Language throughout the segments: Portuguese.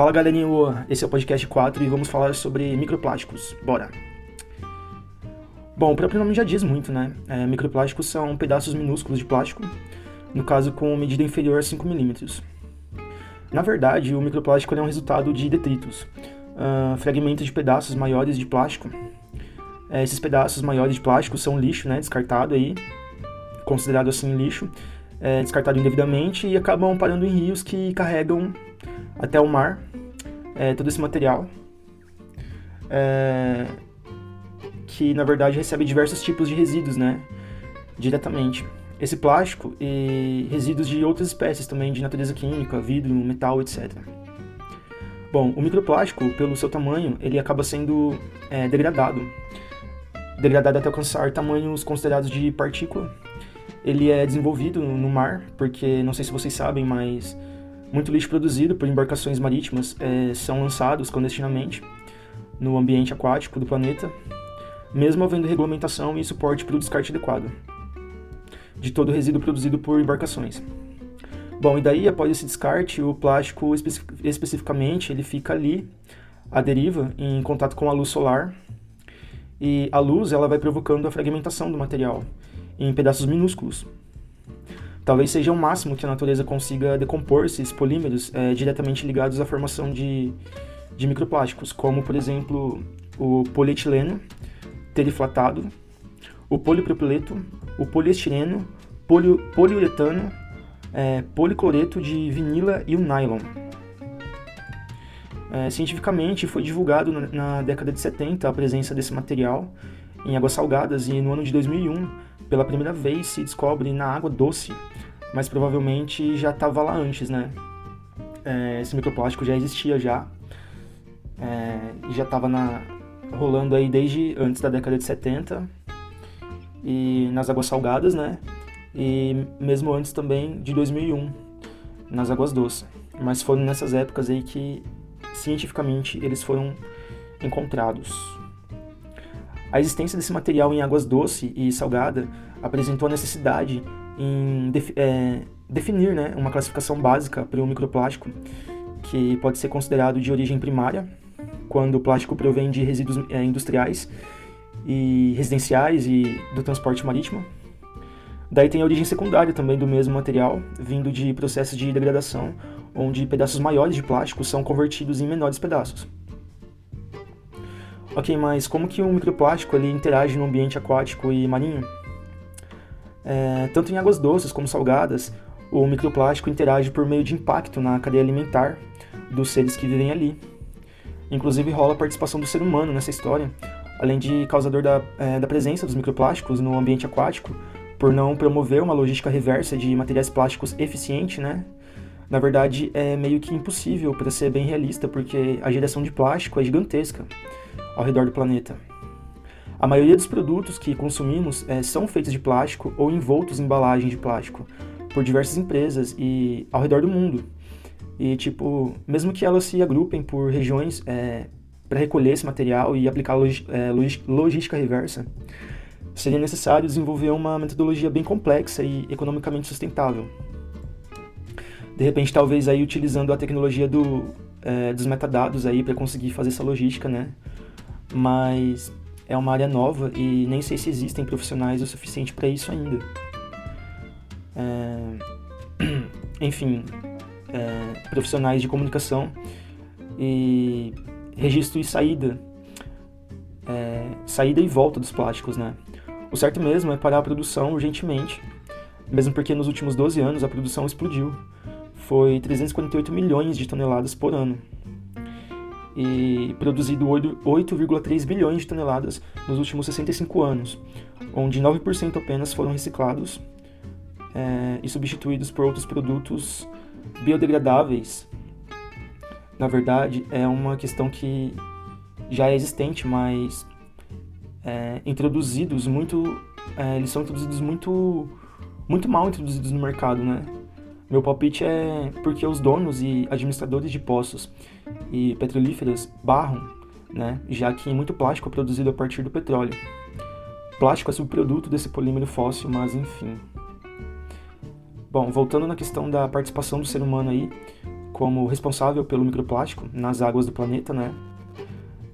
Fala galerinha, esse é o podcast 4 e vamos falar sobre microplásticos. Bora! Bom, o próprio nome já diz muito, né? É, microplásticos são pedaços minúsculos de plástico, no caso com medida inferior a 5 milímetros. Na verdade, o microplástico é um resultado de detritos, uh, fragmentos de pedaços maiores de plástico. É, esses pedaços maiores de plástico são lixo, né? Descartado aí, considerado assim lixo, é, descartado indevidamente e acabam parando em rios que carregam até o mar é, todo esse material. É, que na verdade recebe diversos tipos de resíduos, né? Diretamente. Esse plástico e resíduos de outras espécies também, de natureza química, vidro, metal, etc. Bom, o microplástico, pelo seu tamanho, ele acaba sendo é, degradado. Degradado até alcançar tamanhos considerados de partícula ele é desenvolvido no mar, porque não sei se vocês sabem, mas muito lixo produzido por embarcações marítimas é, são lançados clandestinamente no ambiente aquático do planeta, mesmo havendo regulamentação e suporte para o descarte adequado de todo o resíduo produzido por embarcações. Bom, e daí, após esse descarte, o plástico especificamente ele fica ali à deriva, em contato com a luz solar, e a luz ela vai provocando a fragmentação do material, em pedaços minúsculos. Talvez seja o máximo que a natureza consiga decompor esses polímeros é, diretamente ligados à formação de, de microplásticos, como, por exemplo, o polietileno teriflatado, o polipropileto, o poliestireno, polio, poliuretano, é, policloreto de vinila e o nylon. É, cientificamente, foi divulgado na, na, década de 70 a presença desse material em águas salgadas e no ano de 2001 pela primeira vez se descobre na água doce, mas provavelmente já estava lá antes, né? É, esse microplástico já existia já, é, já estava rolando aí desde antes da década de 70 e nas águas salgadas, né? E mesmo antes também de 2001 nas águas doces. Mas foram nessas épocas aí que cientificamente eles foram encontrados. A existência desse material em águas doce e salgada apresentou a necessidade em def é, definir né, uma classificação básica para o microplástico, que pode ser considerado de origem primária, quando o plástico provém de resíduos é, industriais e residenciais e do transporte marítimo. Daí tem a origem secundária também do mesmo material, vindo de processos de degradação, onde pedaços maiores de plástico são convertidos em menores pedaços. Ok, mas como que o microplástico ele interage no ambiente aquático e marinho? É, tanto em águas doces como salgadas, o microplástico interage por meio de impacto na cadeia alimentar dos seres que vivem ali. Inclusive rola a participação do ser humano nessa história, além de causador da, é, da presença dos microplásticos no ambiente aquático, por não promover uma logística reversa de materiais plásticos eficiente, né? Na verdade, é meio que impossível para ser bem realista, porque a geração de plástico é gigantesca ao redor do planeta. A maioria dos produtos que consumimos é, são feitos de plástico ou envoltos em embalagens de plástico por diversas empresas e ao redor do mundo. E tipo, mesmo que elas se agrupem por regiões é, para recolher esse material e aplicar log, é, logística reversa, seria necessário desenvolver uma metodologia bem complexa e economicamente sustentável. De repente, talvez aí utilizando a tecnologia do, é, dos metadados aí para conseguir fazer essa logística, né? Mas é uma área nova e nem sei se existem profissionais o suficiente para isso ainda. É... Enfim, é... profissionais de comunicação e registro e saída, é... saída e volta dos plásticos, né? O certo mesmo é parar a produção urgentemente, mesmo porque nos últimos 12 anos a produção explodiu. Foi 348 milhões de toneladas por ano e produzido 8,3 bilhões de toneladas nos últimos 65 anos, onde 9% apenas foram reciclados é, e substituídos por outros produtos biodegradáveis. Na verdade, é uma questão que já é existente, mas é, introduzidos muito, é, eles são introduzidos muito, muito mal introduzidos no mercado, né? Meu palpite é porque os donos e administradores de poços e petrolíferas barram, né, já que muito plástico é produzido a partir do petróleo. Plástico é subproduto desse polímero fóssil, mas enfim. Bom, voltando na questão da participação do ser humano aí como responsável pelo microplástico nas águas do planeta, né?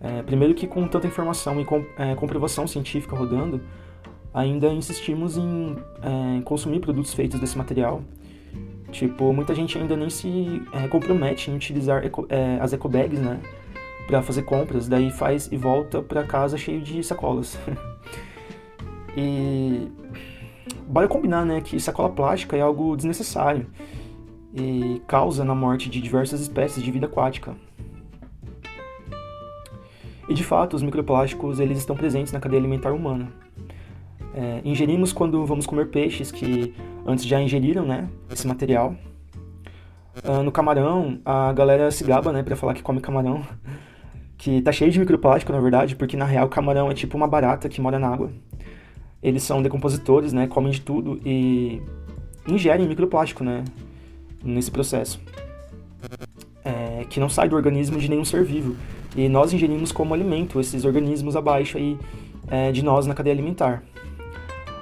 É, primeiro que com tanta informação e com, é, comprovação científica rodando, ainda insistimos em é, consumir produtos feitos desse material. Tipo, muita gente ainda nem se é, compromete em utilizar eco, é, as ecobags, né? Pra fazer compras, daí faz e volta para casa cheio de sacolas. e bora combinar, né, que sacola plástica é algo desnecessário e causa na morte de diversas espécies de vida aquática. E de fato, os microplásticos eles estão presentes na cadeia alimentar humana. É, ingerimos quando vamos comer peixes que antes já ingeriram, né, esse material. Uh, no camarão, a galera se gaba, né, para falar que come camarão, que tá cheio de microplástico, na verdade, porque na real o camarão é tipo uma barata que mora na água. Eles são decompositores, né, comem de tudo e ingerem microplástico, né, nesse processo. É, que não sai do organismo de nenhum ser vivo. E nós ingerimos como alimento esses organismos abaixo aí, é, de nós na cadeia alimentar.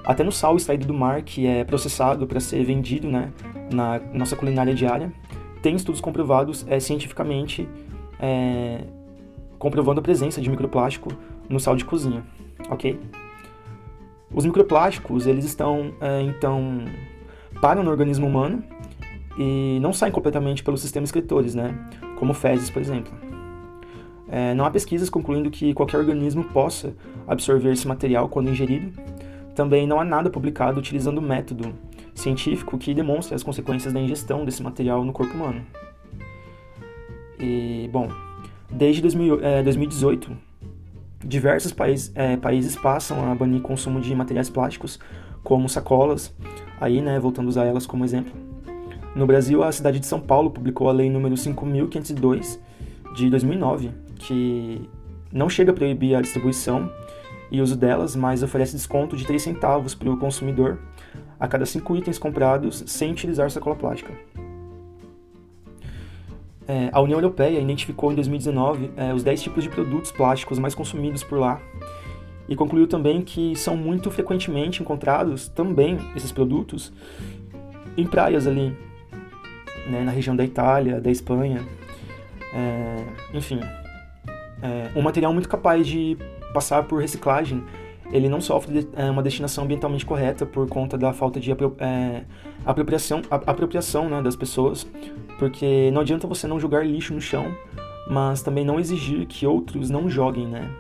Até no sal extraído do mar, que é processado para ser vendido né, na nossa culinária diária, tem estudos comprovados é, cientificamente é, comprovando a presença de microplástico no sal de cozinha, ok? Os microplásticos, eles estão, é, então, param no organismo humano e não saem completamente pelos sistemas excretores, né? Como fezes, por exemplo. É, não há pesquisas concluindo que qualquer organismo possa absorver esse material quando ingerido. Também não há nada publicado utilizando método científico que demonstre as consequências da ingestão desse material no corpo humano. E, bom, desde 2000, é, 2018, diversos país, é, países passam a banir consumo de materiais plásticos, como sacolas, aí, né, voltando a usar elas como exemplo, no Brasil, a cidade de São Paulo publicou a Lei número 5.502 de 2009, que não chega a proibir a distribuição e uso delas, mas oferece desconto de 3 centavos para o consumidor a cada 5 itens comprados sem utilizar sacola plástica. É, a União Europeia identificou em 2019 é, os 10 tipos de produtos plásticos mais consumidos por lá e concluiu também que são muito frequentemente encontrados também esses produtos em praias ali né, na região da Itália, da Espanha. É, enfim, é, um material muito capaz de passar por reciclagem, ele não sofre é, uma destinação ambientalmente correta por conta da falta de apro é, apropriação, apropriação né, das pessoas, porque não adianta você não jogar lixo no chão, mas também não exigir que outros não joguem, né?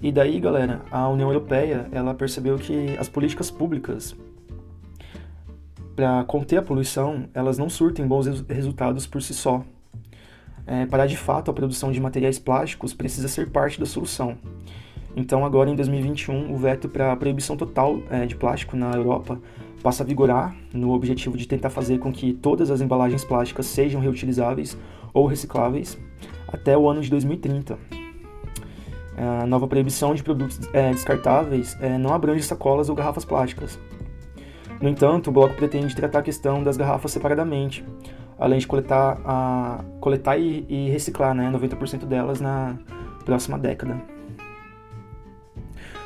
E daí, galera, a União Europeia, ela percebeu que as políticas públicas para conter a poluição, elas não surtem bons resultados por si só. É, para de fato a produção de materiais plásticos precisa ser parte da solução. Então, agora em 2021, o veto para a proibição total é, de plástico na Europa passa a vigorar no objetivo de tentar fazer com que todas as embalagens plásticas sejam reutilizáveis ou recicláveis até o ano de 2030. A nova proibição de produtos é, descartáveis é, não abrange sacolas ou garrafas plásticas, no entanto, o bloco pretende tratar a questão das garrafas separadamente, além de coletar, a, coletar e, e reciclar né, 90% delas na próxima década.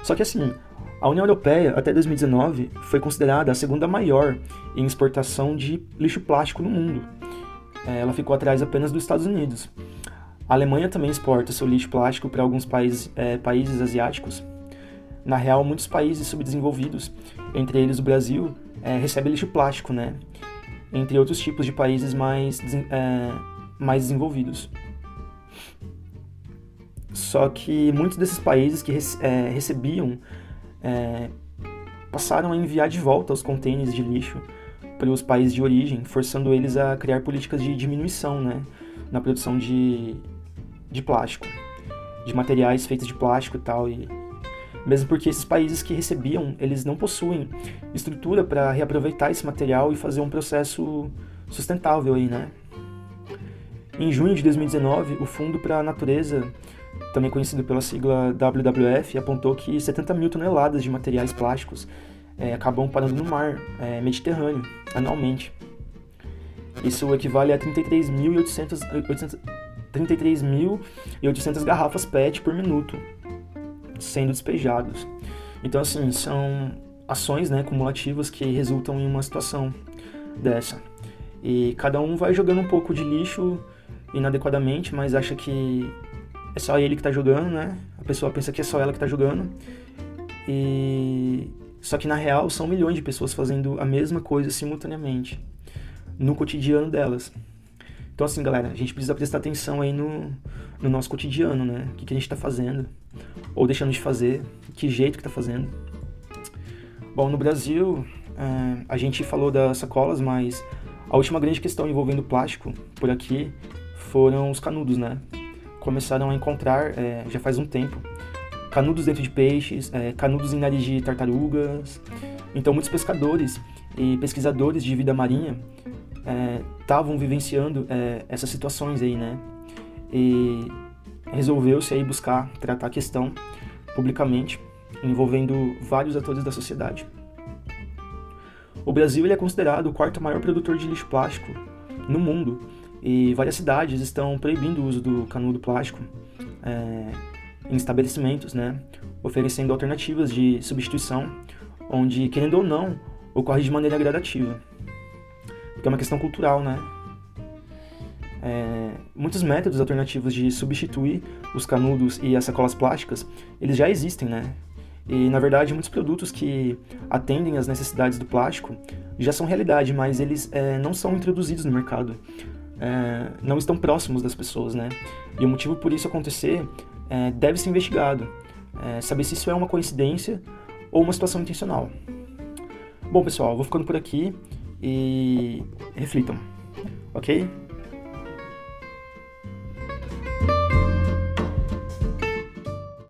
Só que assim, a União Europeia, até 2019, foi considerada a segunda maior em exportação de lixo plástico no mundo. É, ela ficou atrás apenas dos Estados Unidos. A Alemanha também exporta seu lixo plástico para alguns países, é, países asiáticos. Na real, muitos países subdesenvolvidos, entre eles o Brasil, é, recebe lixo plástico, né? Entre outros tipos de países mais, é, mais desenvolvidos. Só que muitos desses países que é, recebiam é, passaram a enviar de volta os contêineres de lixo para os países de origem, forçando eles a criar políticas de diminuição né, na produção de, de plástico, de materiais feitos de plástico e tal. E mesmo porque esses países que recebiam, eles não possuem estrutura para reaproveitar esse material e fazer um processo sustentável aí, né? Em junho de 2019, o Fundo para a Natureza, também conhecido pela sigla WWF, apontou que 70 mil toneladas de materiais plásticos é, acabam parando no mar é, Mediterrâneo anualmente. Isso equivale a 33.800 33 garrafas PET por minuto, sendo despejados. Então, assim, são ações né, cumulativas que resultam em uma situação dessa. E cada um vai jogando um pouco de lixo inadequadamente, mas acha que é só ele que está jogando, né? A pessoa pensa que é só ela que está jogando. E só que na real são milhões de pessoas fazendo a mesma coisa simultaneamente no cotidiano delas. Então assim, galera, a gente precisa prestar atenção aí no, no nosso cotidiano, né? O que, que a gente está fazendo, ou deixando de fazer, que jeito que está fazendo. Bom, no Brasil, é, a gente falou das sacolas, mas a última grande questão envolvendo plástico por aqui foram os canudos, né? Começaram a encontrar, é, já faz um tempo, canudos dentro de peixes, é, canudos em nariz de tartarugas. Então, muitos pescadores e pesquisadores de vida marinha estavam é, vivenciando é, essas situações aí, né? E resolveu-se aí buscar tratar a questão publicamente, envolvendo vários atores da sociedade. O Brasil ele é considerado o quarto maior produtor de lixo plástico no mundo e várias cidades estão proibindo o uso do canudo plástico é, em estabelecimentos, né? Oferecendo alternativas de substituição, onde, querendo ou não, ocorre de maneira gradativa. Porque é uma questão cultural, né? É, muitos métodos alternativos de substituir os canudos e as sacolas plásticas, eles já existem, né? E, na verdade, muitos produtos que atendem às necessidades do plástico já são realidade, mas eles é, não são introduzidos no mercado, é, não estão próximos das pessoas, né? E o motivo por isso acontecer é, deve ser investigado, é, saber se isso é uma coincidência ou uma situação intencional. Bom, pessoal, vou ficando por aqui e reflitam, ok?